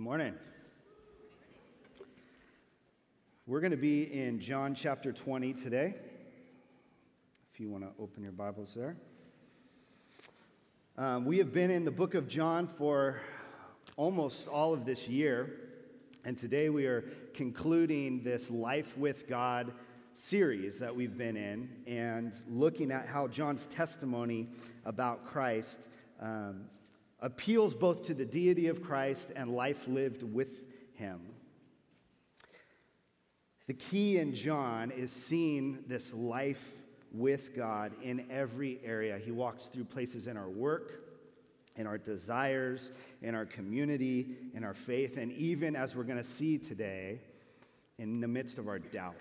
Good morning. We're going to be in John chapter 20 today. If you want to open your Bibles there. Um, we have been in the book of John for almost all of this year, and today we are concluding this Life with God series that we've been in and looking at how John's testimony about Christ um, appeals both to the deity of Christ and life lived with him. The key in John is seeing this life with God in every area. He walks through places in our work, in our desires, in our community, in our faith, and even as we're going to see today, in the midst of our doubt,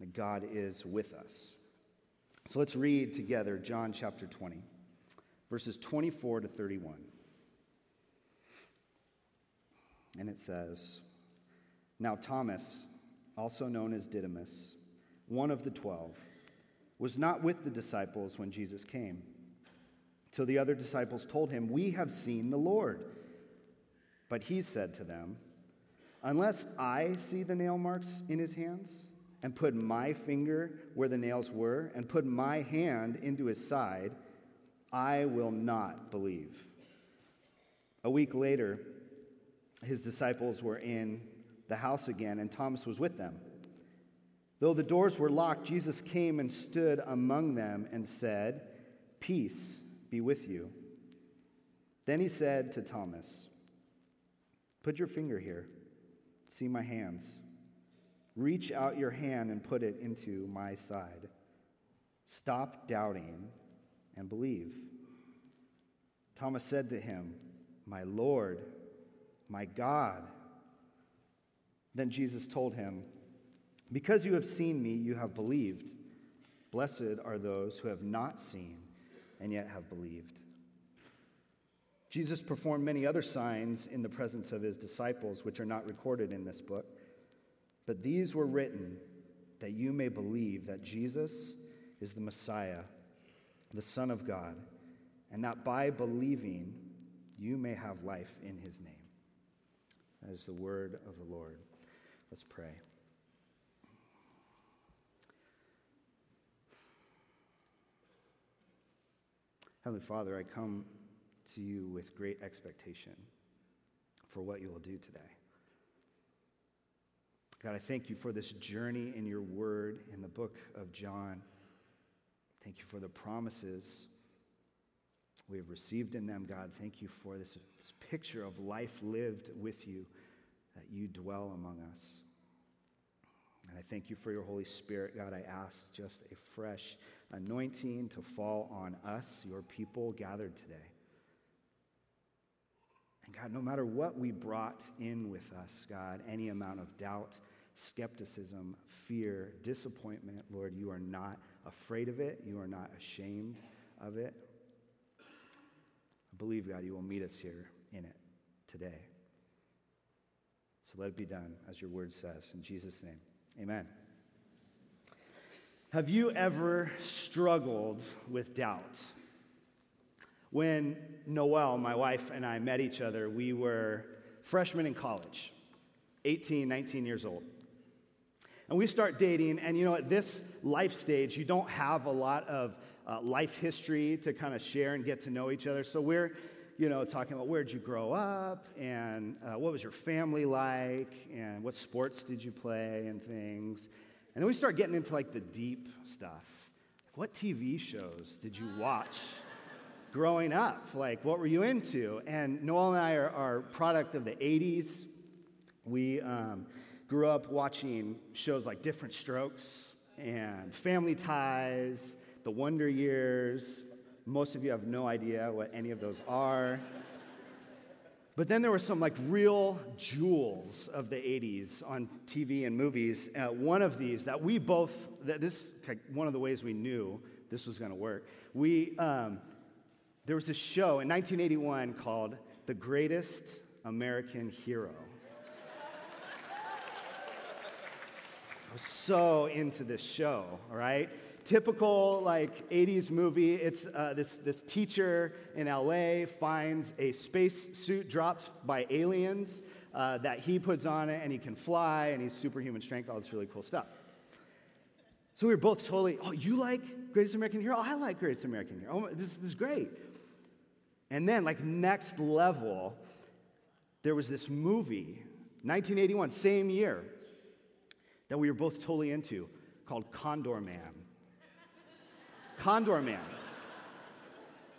that God is with us. So let's read together John chapter 20 verses 24 to 31. And it says, Now Thomas, also known as Didymus, one of the twelve, was not with the disciples when Jesus came. So the other disciples told him, We have seen the Lord. But he said to them, Unless I see the nail marks in his hands, and put my finger where the nails were, and put my hand into his side, I will not believe. A week later, his disciples were in the house again, and Thomas was with them. Though the doors were locked, Jesus came and stood among them and said, Peace be with you. Then he said to Thomas, Put your finger here, see my hands. Reach out your hand and put it into my side. Stop doubting and believe. Thomas said to him, My Lord, my God. Then Jesus told him, Because you have seen me, you have believed. Blessed are those who have not seen and yet have believed. Jesus performed many other signs in the presence of his disciples, which are not recorded in this book. But these were written that you may believe that Jesus is the Messiah the Son of God, and that by believing you may have life in his name. That is the word of the Lord. Let's pray. Heavenly Father, I come to you with great expectation for what you will do today. God, I thank you for this journey in your word in the book of John. Thank you for the promises we have received in them, God. Thank you for this, this picture of life lived with you, that you dwell among us. And I thank you for your Holy Spirit, God. I ask just a fresh anointing to fall on us, your people gathered today. And God, no matter what we brought in with us, God, any amount of doubt, skepticism, fear, disappointment, Lord, you are not afraid of it. You are not ashamed of it. I believe, God, you will meet us here in it today. So let it be done as your word says. In Jesus' name, amen. Have you ever struggled with doubt? When Noelle, my wife, and I met each other, we were freshmen in college, 18, 19 years old. And we start dating, and you know, at this life stage, you don't have a lot of uh, life history to kind of share and get to know each other. So we're, you know, talking about where'd you grow up, and uh, what was your family like, and what sports did you play, and things. And then we start getting into like the deep stuff. What TV shows did you watch? growing up? Like, what were you into? And Noel and I are, are product of the 80s. We, um, grew up watching shows like Diff'rent Strokes and Family Ties, The Wonder Years. Most of you have no idea what any of those are. But then there were some like real jewels of the 80s on TV and movies. Uh, one of these that we both, that this, one of the ways we knew this was going to work. We, um, there was a show in 1981 called The Greatest American Hero. Was so into this show, all right? typical like 80s movie. It's uh, this, this teacher in LA finds a space suit dropped by aliens uh, that he puts on it and he can fly and he's superhuman strength, all this really cool stuff. So we were both totally, oh, you like Greatest American Hero? Oh, I like Greatest American Hero. Oh, this, this is great. And then, like, next level, there was this movie, 1981, same year, that we were both totally into called Condorman. Condor Man.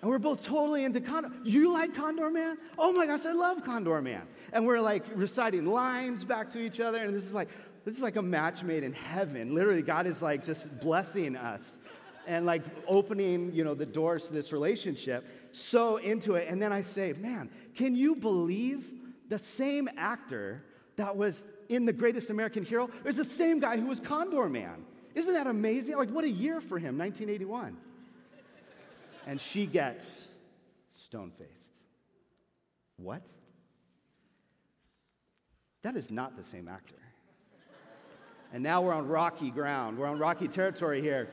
And we're both totally into Condor. You like Condorman? Oh my gosh, I love Condorman. And we're like reciting lines back to each other, and this is like, this is like a match made in heaven. Literally, God is like just blessing us and like opening, you know, the doors to this relationship. So into it. And then I say, man, can you believe the same actor that was in The Greatest American Hero is the same guy who was Condorman. Isn't that amazing? Like, what a year for him, 1981. And she gets stone faced. What? That is not the same actor. And now we're on rocky ground. We're on rocky territory here.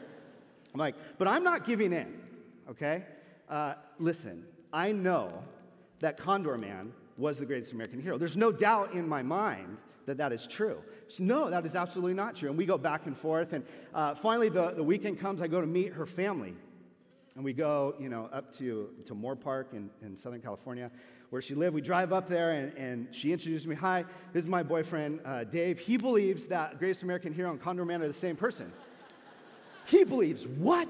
I'm like, but I'm not giving in, okay? Uh, listen, I know that Condorman was the greatest American hero. There's no doubt in my mind that that is true. No, that is absolutely not true. And we go back and forth. And uh, finally, the, the weekend comes, I go to meet her family. And we go, you know, up to, to Moorpark in, in Southern California where she lived. We drive up there, and, and she introduced me. Hi, this is my boyfriend, uh, Dave. He believes that Greatest American Hero and Condorman are the same person. he believes what?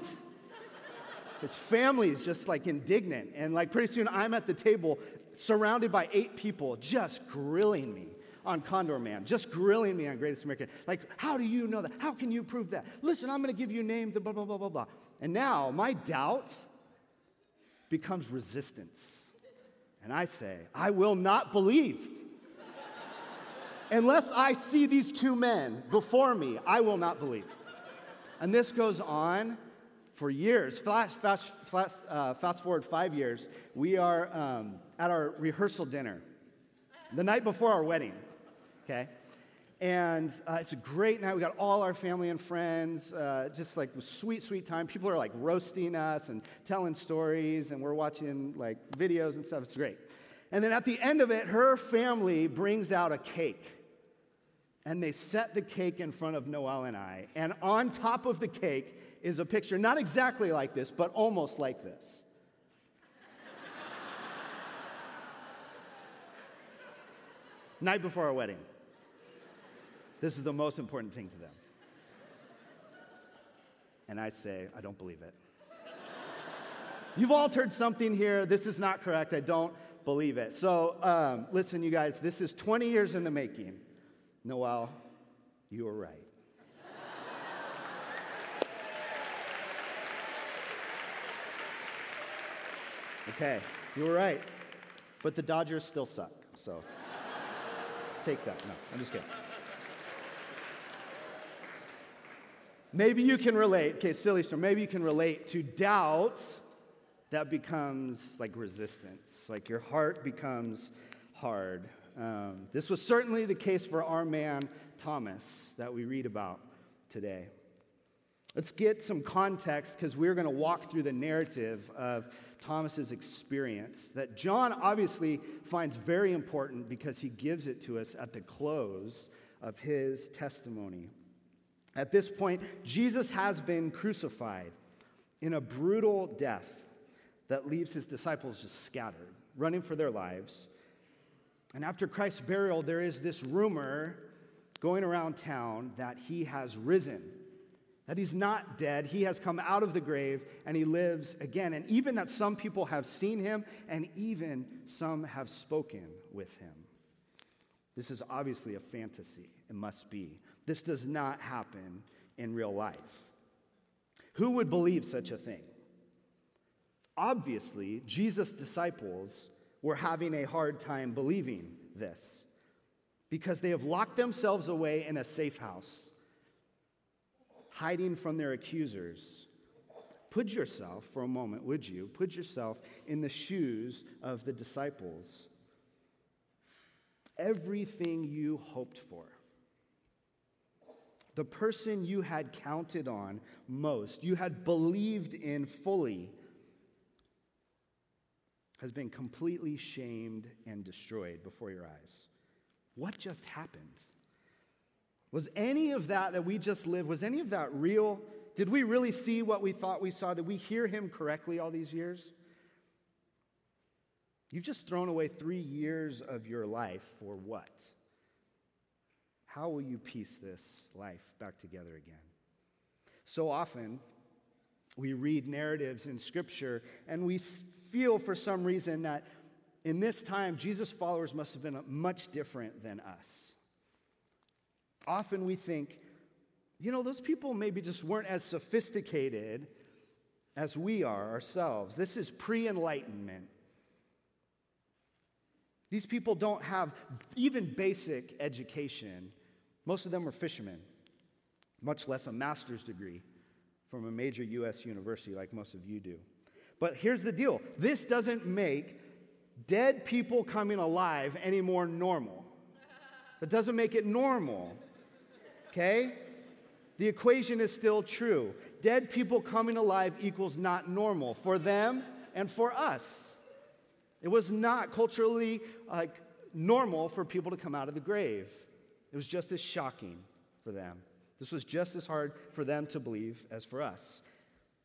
His family is just like indignant. And like pretty soon, I'm at the table surrounded by eight people just grilling me on Condorman, just grilling me on Greatest American. Like, how do you know that? How can you prove that? Listen, I'm going to give you names and blah, blah, blah, blah, blah. And now my doubt becomes resistance. And I say, I will not believe. Unless I see these two men before me, I will not believe. And this goes on for years. Fast, fast, fast, uh, fast forward five years, we are um, at our rehearsal dinner the night before our wedding, okay? And uh, it's a great night. We got all our family and friends, uh, just like sweet, sweet time. People are like roasting us and telling stories, and we're watching like videos and stuff. It's great. And then at the end of it, her family brings out a cake. And they set the cake in front of Noel and I. And on top of the cake is a picture, not exactly like this, but almost like this. Night before our wedding. This is the most important thing to them. And I say, I don't believe it. You've altered something here. This is not correct. I don't believe it. So, um, listen, you guys, this is 20 years in the making. Noel, you were right. Okay, you were right. But the Dodgers still suck, so take that. No, I'm just kidding. Maybe you can relate, okay, silly story, maybe you can relate to doubt that becomes like resistance, like your heart becomes hard. Um, this was certainly the case for our man Thomas that we read about today. Let's get some context because we're going to walk through the narrative of Thomas's experience that John obviously finds very important because he gives it to us at the close of his testimony. At this point, Jesus has been crucified in a brutal death that leaves his disciples just scattered, running for their lives. And after Christ's burial, there is this rumor going around town that he has risen, that he's not dead. He has come out of the grave and he lives again. And even that some people have seen him and even some have spoken with him. This is obviously a fantasy. It must be. This does not happen in real life. Who would believe such a thing? Obviously, Jesus' disciples were having a hard time believing this because they have locked themselves away in a safe house, hiding from their accusers. Put yourself, for a moment, would you? Put yourself in the shoes of the disciples. Everything you hoped for the person you had counted on most, you had believed in fully, has been completely shamed and destroyed before your eyes. What just happened? Was any of that that we just lived, was any of that real? Did we really see what we thought we saw? Did we hear him correctly all these years? You've just thrown away three years of your life for what? How will you piece this life back together again? So often, we read narratives in Scripture and we feel for some reason that in this time, Jesus' followers must have been uh, much different than us. Often we think, you know, those people maybe just weren't as sophisticated as we are ourselves. This is pre enlightenment. These people don't have even basic education. Most of them were fishermen, much less a master's degree from a major U.S. university like most of you do. But here's the deal this doesn't make dead people coming alive any more normal. That doesn't make it normal. Okay? The equation is still true. Dead people coming alive equals not normal for them and for us. It was not culturally like normal for people to come out of the grave. It was just as shocking for them. This was just as hard for them to believe as for us.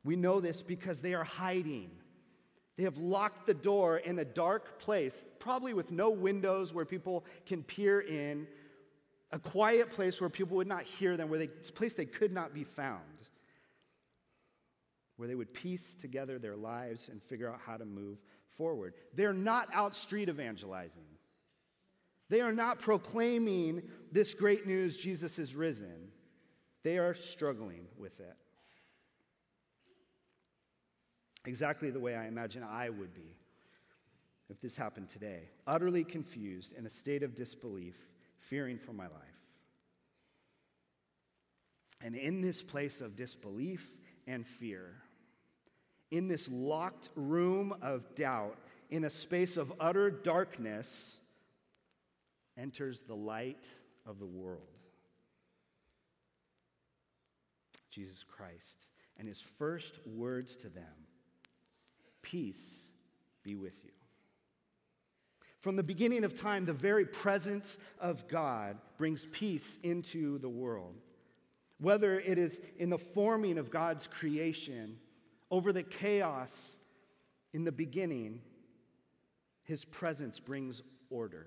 We know this because they are hiding. They have locked the door in a dark place, probably with no windows where people can peer in, a quiet place where people would not hear them, where they, a place they could not be found, where they would piece together their lives and figure out how to move forward. They're not out street evangelizing. They are not proclaiming this great news Jesus is risen. They are struggling with it. Exactly the way I imagine I would be if this happened today. Utterly confused, in a state of disbelief, fearing for my life. And in this place of disbelief and fear, in this locked room of doubt, in a space of utter darkness, enters the light of the world. Jesus Christ. And his first words to them Peace be with you. From the beginning of time, the very presence of God brings peace into the world. Whether it is in the forming of God's creation, over the chaos in the beginning, his presence brings order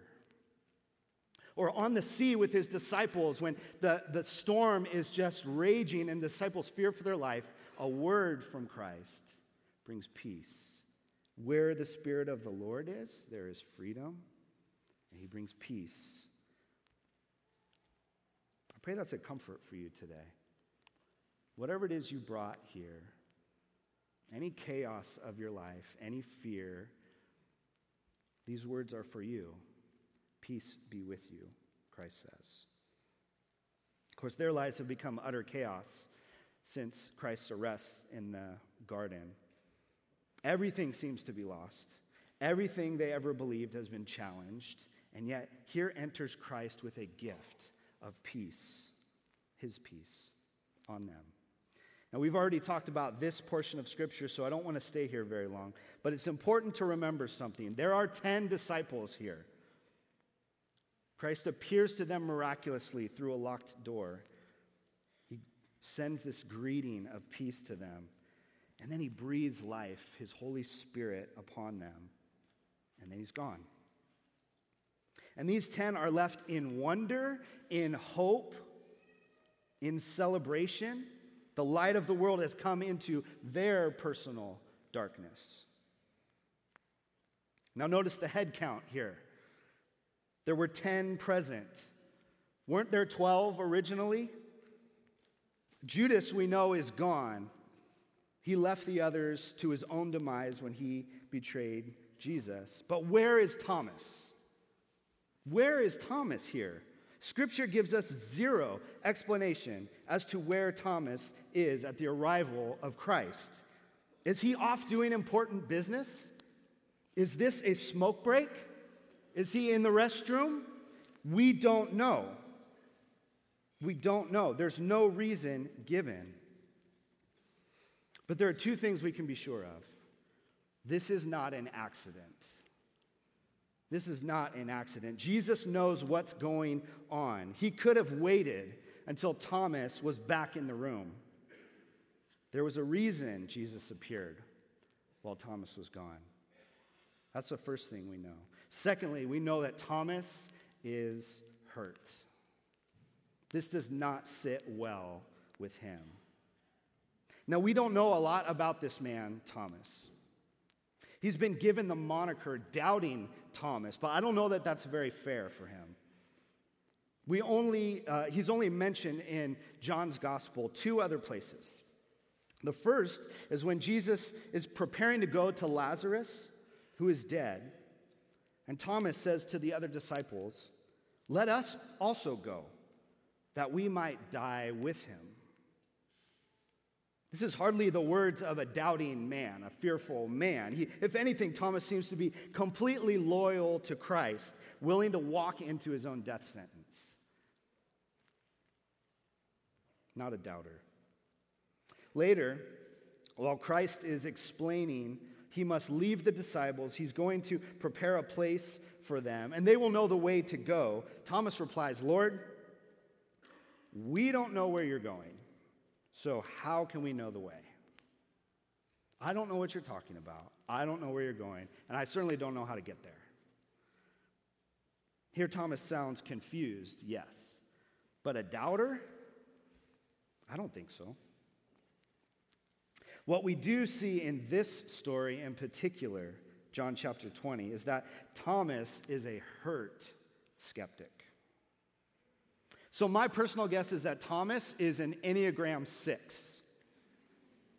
or on the sea with his disciples when the, the storm is just raging and disciples fear for their life, a word from Christ brings peace. Where the Spirit of the Lord is, there is freedom, and he brings peace. I pray that's a comfort for you today. Whatever it is you brought here, any chaos of your life, any fear, these words are for you. Peace be with you, Christ says. Of course, their lives have become utter chaos since Christ's arrest in the garden. Everything seems to be lost. Everything they ever believed has been challenged. And yet, here enters Christ with a gift of peace, his peace on them. Now, we've already talked about this portion of Scripture, so I don't want to stay here very long. But it's important to remember something. There are 10 disciples here. Christ appears to them miraculously through a locked door. He sends this greeting of peace to them. And then he breathes life, his Holy Spirit, upon them. And then he's gone. And these 10 are left in wonder, in hope, in celebration. The light of the world has come into their personal darkness. Now, notice the head count here. There were 10 present. Weren't there 12 originally? Judas, we know, is gone. He left the others to his own demise when he betrayed Jesus. But where is Thomas? Where is Thomas here? Scripture gives us zero explanation as to where Thomas is at the arrival of Christ. Is he off doing important business? Is this a smoke break? Is he in the restroom? We don't know. We don't know. There's no reason given. But there are two things we can be sure of this is not an accident. This is not an accident. Jesus knows what's going on. He could have waited until Thomas was back in the room. There was a reason Jesus appeared while Thomas was gone. That's the first thing we know. Secondly, we know that Thomas is hurt. This does not sit well with him. Now, we don't know a lot about this man, Thomas. He's been given the moniker Doubting Thomas, but I don't know that that's very fair for him. We only, uh, he's only mentioned in John's gospel two other places. The first is when Jesus is preparing to go to Lazarus, who is dead, and Thomas says to the other disciples, Let us also go, that we might die with him. This is hardly the words of a doubting man, a fearful man. He, if anything, Thomas seems to be completely loyal to Christ, willing to walk into his own death sentence. Not a doubter. Later, while Christ is explaining he must leave the disciples, he's going to prepare a place for them, and they will know the way to go. Thomas replies, Lord, we don't know where you're going. So, how can we know the way? I don't know what you're talking about. I don't know where you're going, and I certainly don't know how to get there. Here, Thomas sounds confused, yes. But a doubter? I don't think so. What we do see in this story in particular, John chapter 20, is that Thomas is a hurt skeptic. So, my personal guess is that Thomas is an Enneagram 6.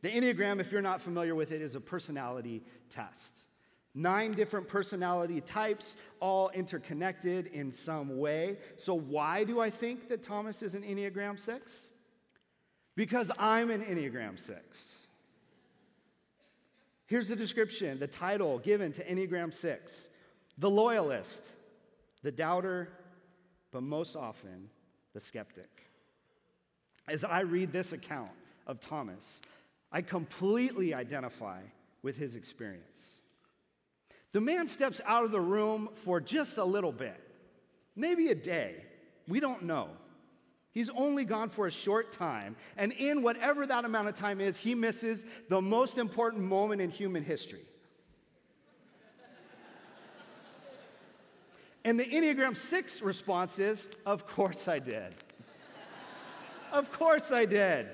The Enneagram, if you're not familiar with it, is a personality test. Nine different personality types, all interconnected in some way. So, why do I think that Thomas is an Enneagram 6? Because I'm an Enneagram 6. Here's the description, the title given to Enneagram 6 the loyalist, the doubter, but most often the skeptic. As I read this account of Thomas, I completely identify with his experience. The man steps out of the room for just a little bit, maybe a day. We don't know. He's only gone for a short time, and in whatever that amount of time is, he misses the most important moment in human history. And the Enneagram 6 response is, Of course I did. of course I did.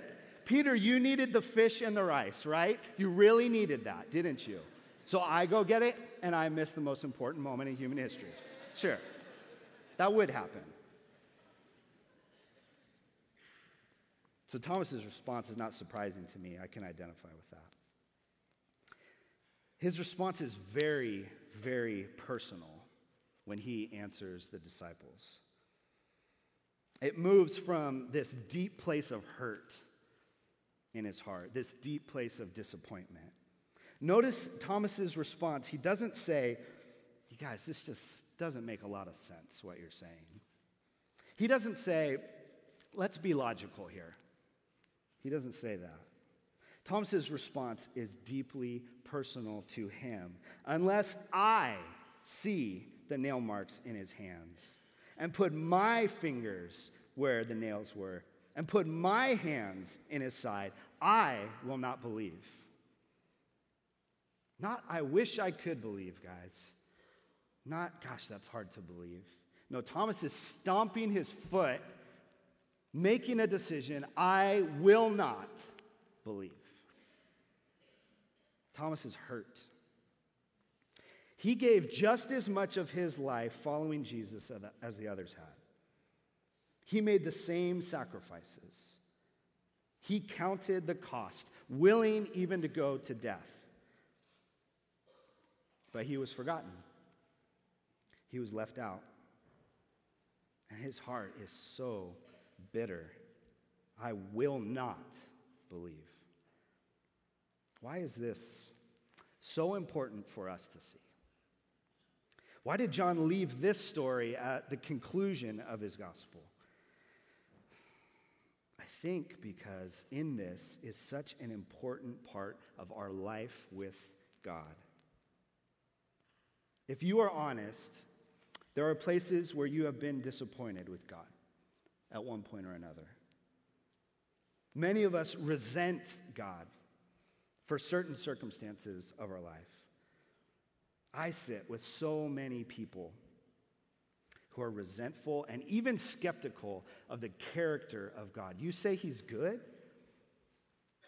Peter, you needed the fish and the rice, right? You really needed that, didn't you? So I go get it, and I miss the most important moment in human history. Sure, that would happen. So Thomas's response is not surprising to me. I can identify with that. His response is very, very personal when he answers the disciples. It moves from this deep place of hurt in his heart, this deep place of disappointment. Notice Thomas's response. He doesn't say, You guys, this just doesn't make a lot of sense, what you're saying. He doesn't say, Let's be logical here. He doesn't say that. Thomas's response is deeply personal to him. Unless I see the nail marks in his hands, and put my fingers where the nails were, and put my hands in his side, I will not believe. Not, I wish I could believe, guys. Not, gosh, that's hard to believe. No, Thomas is stomping his foot, making a decision I will not believe. Thomas is hurt. He gave just as much of his life following Jesus as the others had. He made the same sacrifices. He counted the cost, willing even to go to death. But he was forgotten. He was left out. And his heart is so bitter. I will not believe. Why is this so important for us to see? Why did John leave this story at the conclusion of his gospel? I think because in this is such an important part of our life with God. If you are honest, there are places where you have been disappointed with God at one point or another. Many of us resent God for certain circumstances of our life. I sit with so many people who are resentful and even skeptical of the character of God. You say he's good?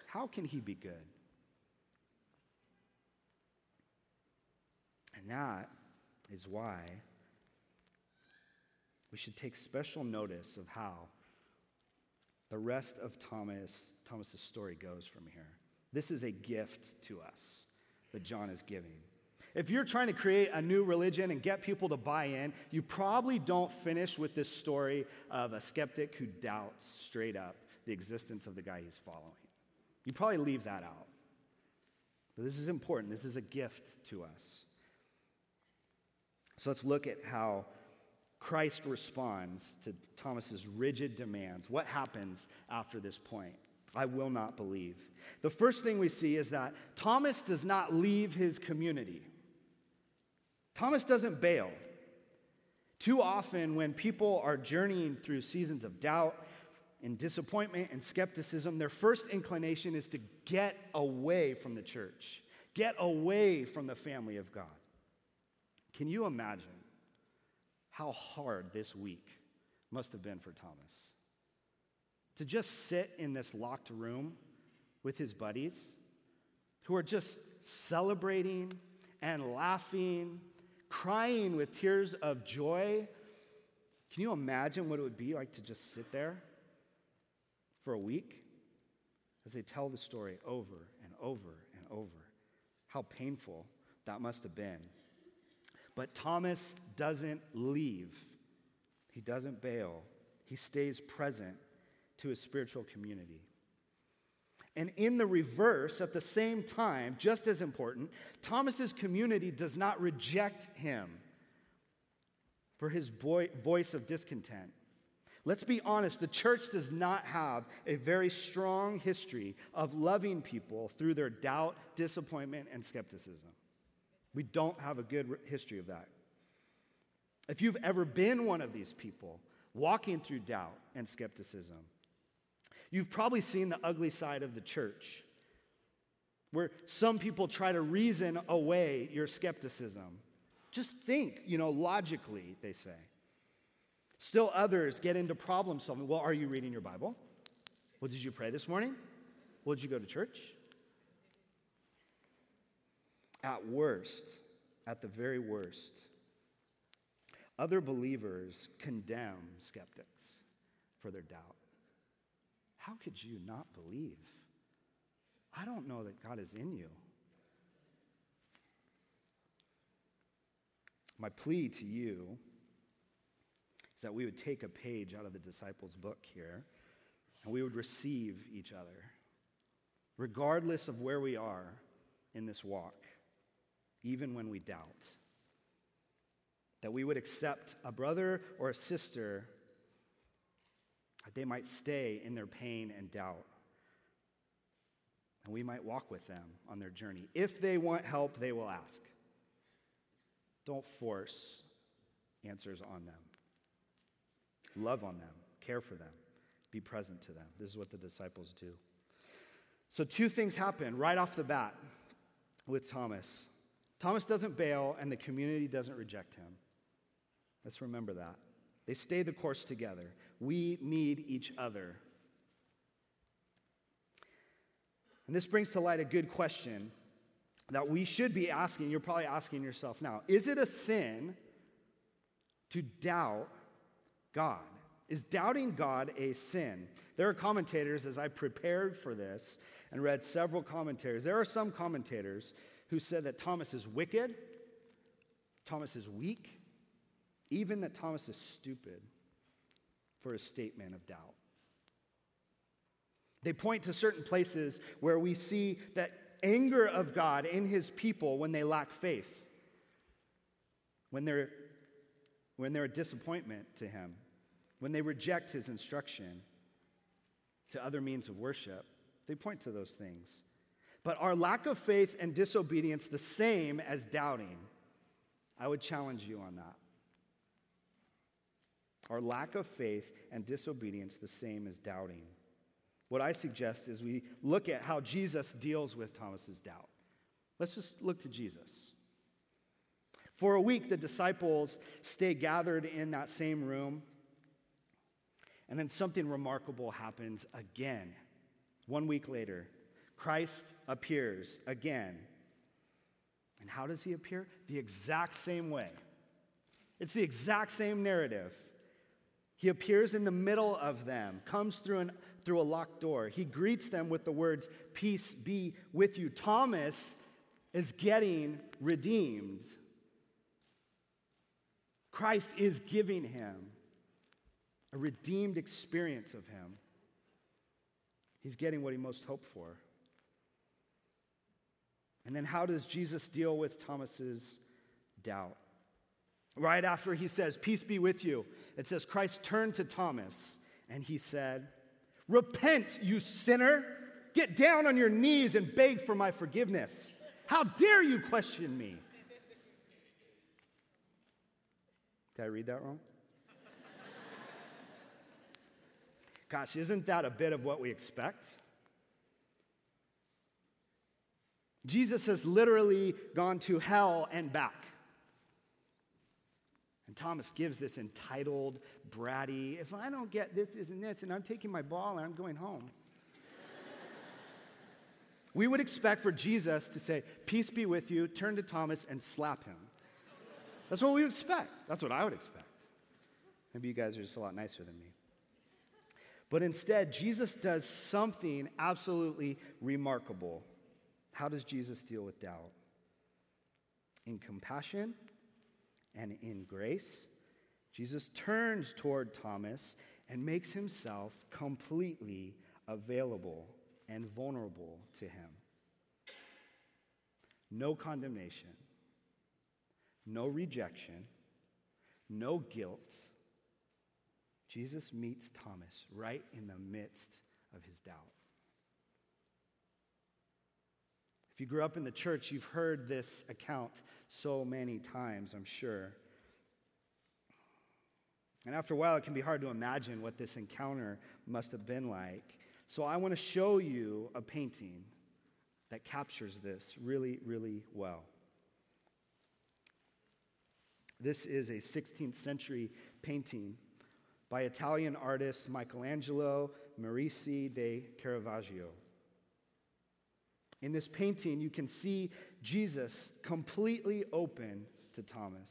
How can he be good? And that is why we should take special notice of how the rest of Thomas Thomas's story goes from here. This is a gift to us that John is giving. If you're trying to create a new religion and get people to buy in, you probably don't finish with this story of a skeptic who doubts straight up the existence of the guy he's following. You probably leave that out. But this is important. This is a gift to us. So let's look at how Christ responds to Thomas's rigid demands. What happens after this point? I will not believe. The first thing we see is that Thomas does not leave his community. Thomas doesn't bail. Too often, when people are journeying through seasons of doubt and disappointment and skepticism, their first inclination is to get away from the church, get away from the family of God. Can you imagine how hard this week must have been for Thomas? To just sit in this locked room with his buddies who are just celebrating and laughing crying with tears of joy. Can you imagine what it would be like to just sit there for a week as they tell the story over and over and over? How painful that must have been. But Thomas doesn't leave, he doesn't bail, he stays present to his spiritual community. And in the reverse, at the same time, just as important, Thomas's community does not reject him for his boy, voice of discontent. Let's be honest, the church does not have a very strong history of loving people through their doubt, disappointment, and skepticism. We don't have a good history of that. If you've ever been one of these people walking through doubt and skepticism, You've probably seen the ugly side of the church, where some people try to reason away your skepticism. Just think, you know, logically, they say. Still others get into problem solving. Well, are you reading your Bible? Well, did you pray this morning? Well, did you go to church? At worst, at the very worst, other believers condemn skeptics for their doubt. How could you not believe? I don't know that God is in you. My plea to you is that we would take a page out of the disciples' book here and we would receive each other, regardless of where we are in this walk, even when we doubt. That we would accept a brother or a sister that they might stay in their pain and doubt. And we might walk with them on their journey. If they want help, they will ask. Don't force answers on them. Love on them, care for them, be present to them. This is what the disciples do. So, two things happen right off the bat with Thomas. Thomas doesn't bail, and the community doesn't reject him. Let's remember that. They stay the course together. We need each other. And this brings to light a good question that we should be asking. You're probably asking yourself now Is it a sin to doubt God? Is doubting God a sin? There are commentators, as I prepared for this and read several commentaries, there are some commentators who said that Thomas is wicked, Thomas is weak, even that Thomas is stupid for a statement of doubt. They point to certain places where we see that anger of God in his people when they lack faith, when they're, when they're a disappointment to him, when they reject his instruction. to other means of worship. They point to those things. But our lack of faith and disobedience the same as doubting? I would challenge you on that. Our lack of faith and disobedience the same as doubting. What I suggest is we look at how Jesus deals with Thomas's doubt. Let's just look to Jesus. For a week, the disciples stay gathered in that same room, and then something remarkable happens again. One week later, Christ appears again. And how does he appear? The exact same way. It's the exact same narrative. He appears in the middle of them, comes through, an, through a locked door. He greets them with the words, Peace be with you. Thomas is getting redeemed. Christ is giving him a redeemed experience of him. He's getting what he most hoped for. And then, how does Jesus deal with Thomas's doubt? Right after he says, Peace be with you, it says, Christ turned to Thomas and he said, Repent, you sinner. Get down on your knees and beg for my forgiveness. How dare you question me? Did I read that wrong? Gosh, isn't that a bit of what we expect? Jesus has literally gone to hell and back. And Thomas gives this entitled, bratty, if I don't get this, isn't this, and I'm taking my ball and I'm going home. we would expect for Jesus to say, Peace be with you, turn to Thomas and slap him. That's what we expect. That's what I would expect. Maybe you guys are just a lot nicer than me. But instead, Jesus does something absolutely remarkable. How does Jesus deal with doubt? In compassion and in grace, Jesus turns toward Thomas and makes himself completely available and vulnerable to him. No condemnation, no rejection, no guilt. Jesus meets Thomas right in the midst of his doubt. If you grew up in the church, you've heard this account so many times, I'm sure. And after a while, it can be hard to imagine what this encounter must have been like. So I want to show you a painting that captures this really, really well. This is a 16th century painting by Italian artist Michelangelo Merisi de Caravaggio. In this painting, you can see Jesus completely open to Thomas.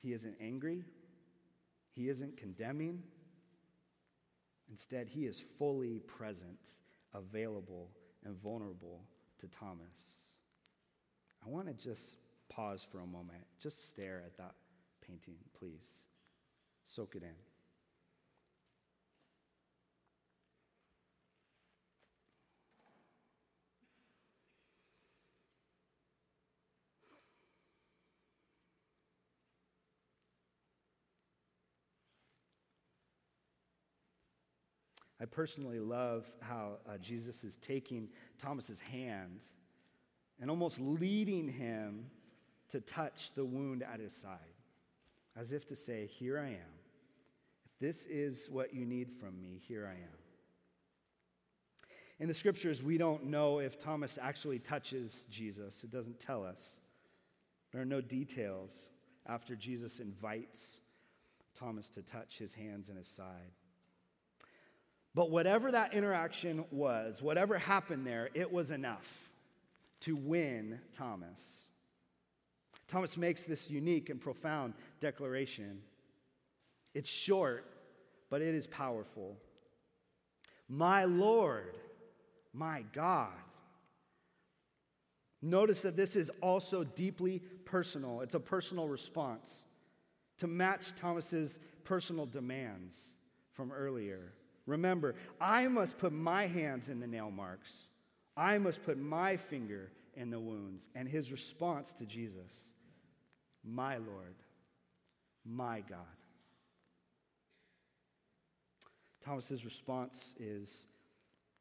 He isn't angry, he isn't condemning. Instead, he is fully present, available, and vulnerable to Thomas. I want to just pause for a moment. Just stare at that painting, please. Soak it in. I personally love how uh, Jesus is taking Thomas's hand and almost leading him to touch the wound at his side, as if to say, Here I am. If this is what you need from me, here I am. In the scriptures, we don't know if Thomas actually touches Jesus, it doesn't tell us. There are no details after Jesus invites Thomas to touch his hands and his side. But whatever that interaction was, whatever happened there, it was enough to win Thomas. Thomas makes this unique and profound declaration. It's short, but it is powerful. My Lord, my God. Notice that this is also deeply personal. It's a personal response to match Thomas's personal demands from earlier. Remember, I must put my hands in the nail marks. I must put my finger in the wounds. And his response to Jesus, my Lord, my God. Thomas's response is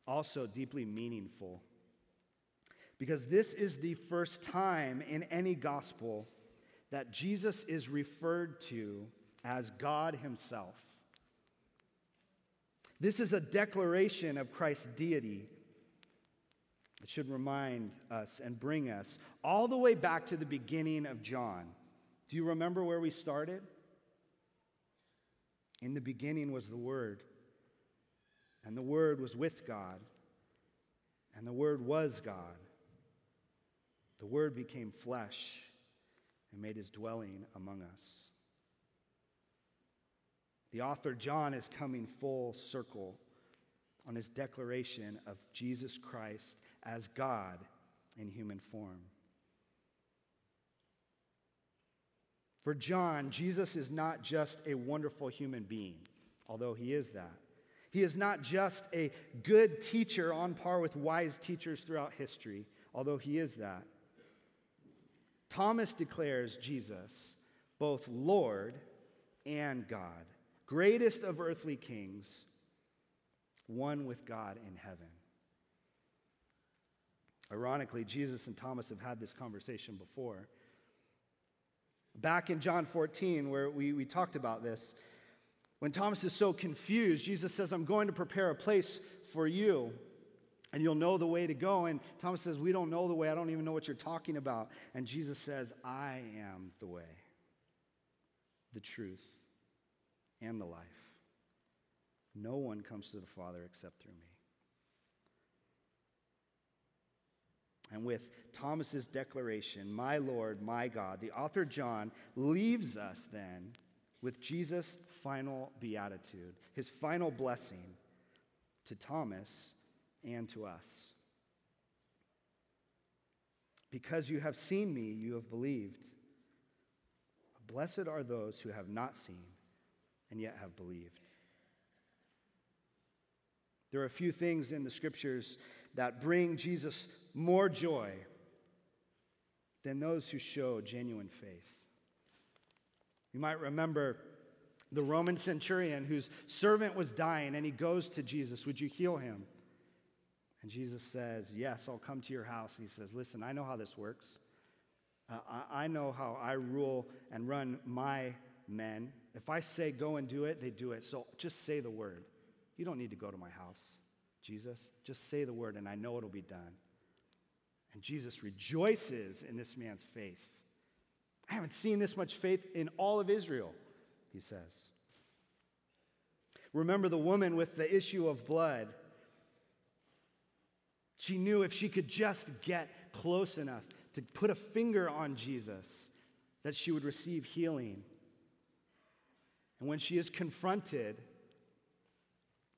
also deeply meaningful because this is the first time in any gospel that Jesus is referred to as God Himself. This is a declaration of Christ's deity. It should remind us and bring us all the way back to the beginning of John. Do you remember where we started? In the beginning was the Word, and the Word was with God, and the Word was God. The Word became flesh and made his dwelling among us. The author John is coming full circle on his declaration of Jesus Christ as God in human form. For John, Jesus is not just a wonderful human being, although he is that. He is not just a good teacher on par with wise teachers throughout history, although he is that. Thomas declares Jesus both Lord and God, greatest of earthly kings, one with God in heaven. Ironically, Jesus and Thomas have had this conversation before. Back in John 14, where we, we talked about this, when Thomas is so confused, Jesus says, I'm going to prepare a place for you and you'll know the way to go. And Thomas says, We don't know the way. I don't even know what you're talking about. And Jesus says, I am the way, the truth, and the life. No one comes to the Father except through me. And with Thomas's declaration, my Lord, my God, the author John leaves us then with Jesus' final beatitude, his final blessing to Thomas and to us. Because you have seen me, you have believed. Blessed are those who have not seen and yet have believed. There are a few things in the scriptures that bring Jesus more joy than those who show genuine faith. You might remember the Roman centurion whose servant was dying and he goes to Jesus, Would you heal him? And Jesus says, Yes, I'll come to your house. And he says, Listen, I know how this works. Uh, I, I know how I rule and run my men. If I say go and do it, they do it. So just say the word. You don't need to go to my house, Jesus. Just say the word, and I know it'll be done. And Jesus rejoices in this man's faith. I haven't seen this much faith in all of Israel, he says. Remember the woman with the issue of blood she knew if she could just get close enough to put a finger on Jesus, that she would receive healing. And when she is confronted,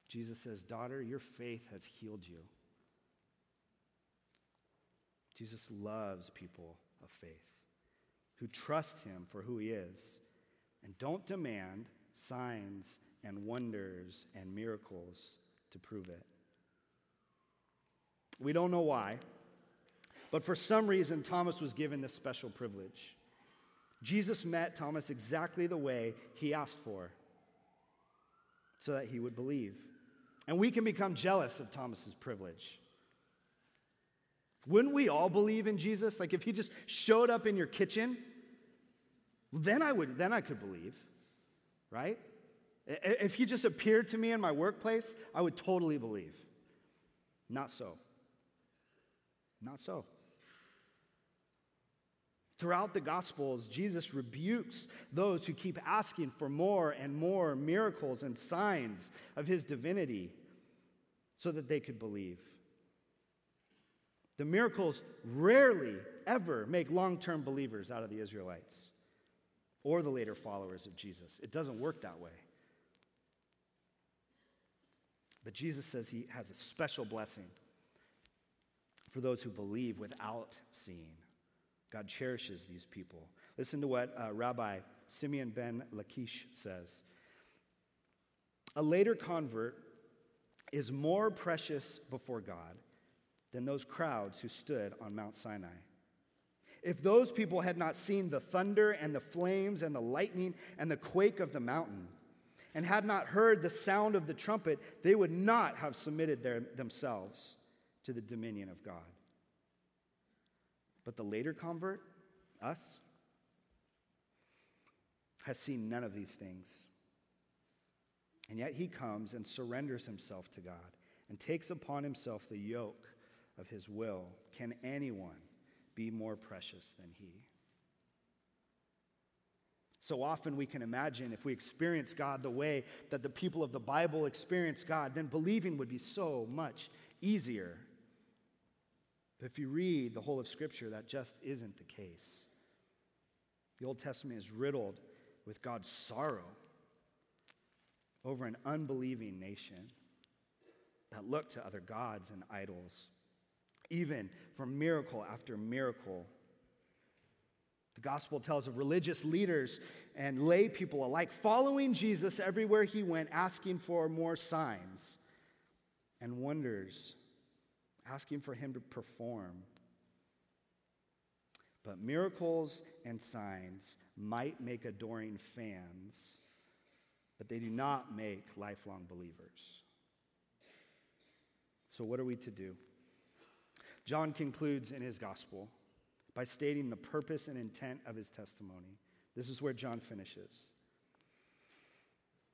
Jesus says, Daughter, your faith has healed you. Jesus loves people of faith who trust him for who he is and don't demand signs and wonders and miracles to prove it. We don't know why, but for some reason, Thomas was given this special privilege. Jesus met Thomas exactly the way he asked for so that he would believe. And we can become jealous of Thomas's privilege. Wouldn't we all believe in Jesus? Like if he just showed up in your kitchen, then I would then I could believe. Right? If he just appeared to me in my workplace, I would totally believe. Not so. Not so. Throughout the Gospels, Jesus rebukes those who keep asking for more and more miracles and signs of his divinity so that they could believe. The miracles rarely ever make long term believers out of the Israelites or the later followers of Jesus. It doesn't work that way. But Jesus says he has a special blessing for those who believe without seeing. God cherishes these people. Listen to what uh, Rabbi Simeon ben Lachish says. A later convert is more precious before God than those crowds who stood on Mount Sinai. If those people had not seen the thunder and the flames and the lightning and the quake of the mountain, and had not heard the sound of the trumpet, they would not have submitted their, themselves to the dominion of God. But the later convert, us, has seen none of these things. And yet he comes and surrenders himself to God and takes upon himself the yoke of his will. Can anyone be more precious than he? So often we can imagine if we experience God the way that the people of the Bible experience God, then believing would be so much easier. But if you read the whole of Scripture, that just isn't the case. The Old Testament is riddled with God's sorrow over an unbelieving nation that looked to other gods and idols, even for miracle after miracle. The gospel tells of religious leaders and lay people alike following Jesus everywhere he went, asking for more signs and wonders, asking for him to perform. But miracles and signs might make adoring fans, but they do not make lifelong believers. So, what are we to do? John concludes in his gospel by stating the purpose and intent of his testimony. This is where John finishes.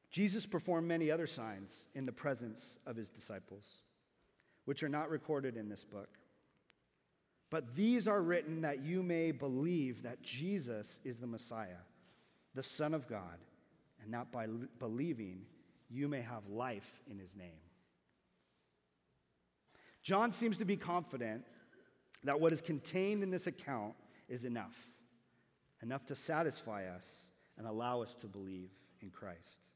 Jesus performed many other signs in the presence of his disciples, which are not recorded in this book. But these are written that you may believe that Jesus is the Messiah, the Son of God, and that by believing you may have life in his name. John seems to be confident that what is contained in this account is enough, enough to satisfy us and allow us to believe in Christ.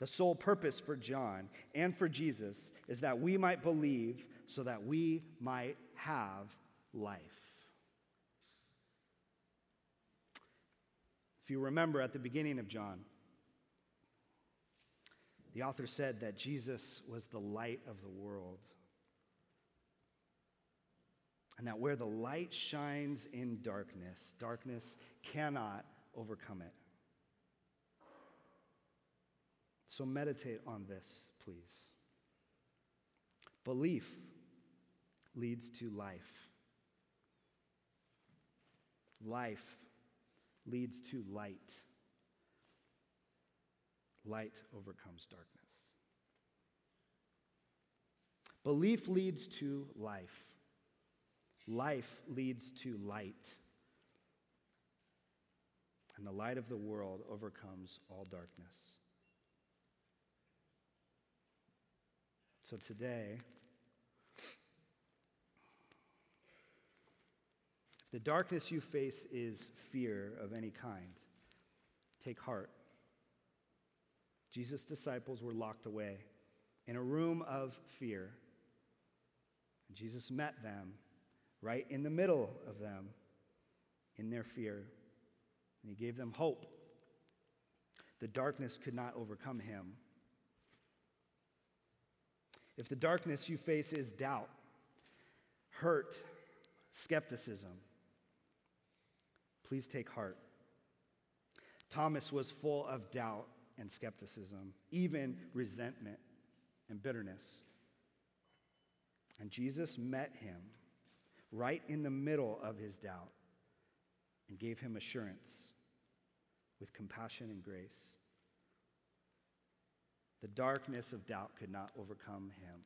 The sole purpose for John and for Jesus is that we might believe so that we might have life. If you remember at the beginning of John, the author said that Jesus was the light of the world. And that where the light shines in darkness, darkness cannot overcome it. So meditate on this, please. Belief leads to life. Life leads to light. Light overcomes darkness. Belief leads to life. Life leads to light. And the light of the world overcomes all darkness. So today, if the darkness you face is fear of any kind, take heart. Jesus' disciples were locked away in a room of fear. And Jesus met them right in the middle of them in their fear. And he gave them hope. The darkness could not overcome him. If the darkness you face is doubt, hurt, skepticism, please take heart. Thomas was full of doubt and skepticism, even resentment and bitterness. And Jesus met him right in the middle of his doubt and gave him assurance with compassion and grace. The darkness of doubt could not overcome him.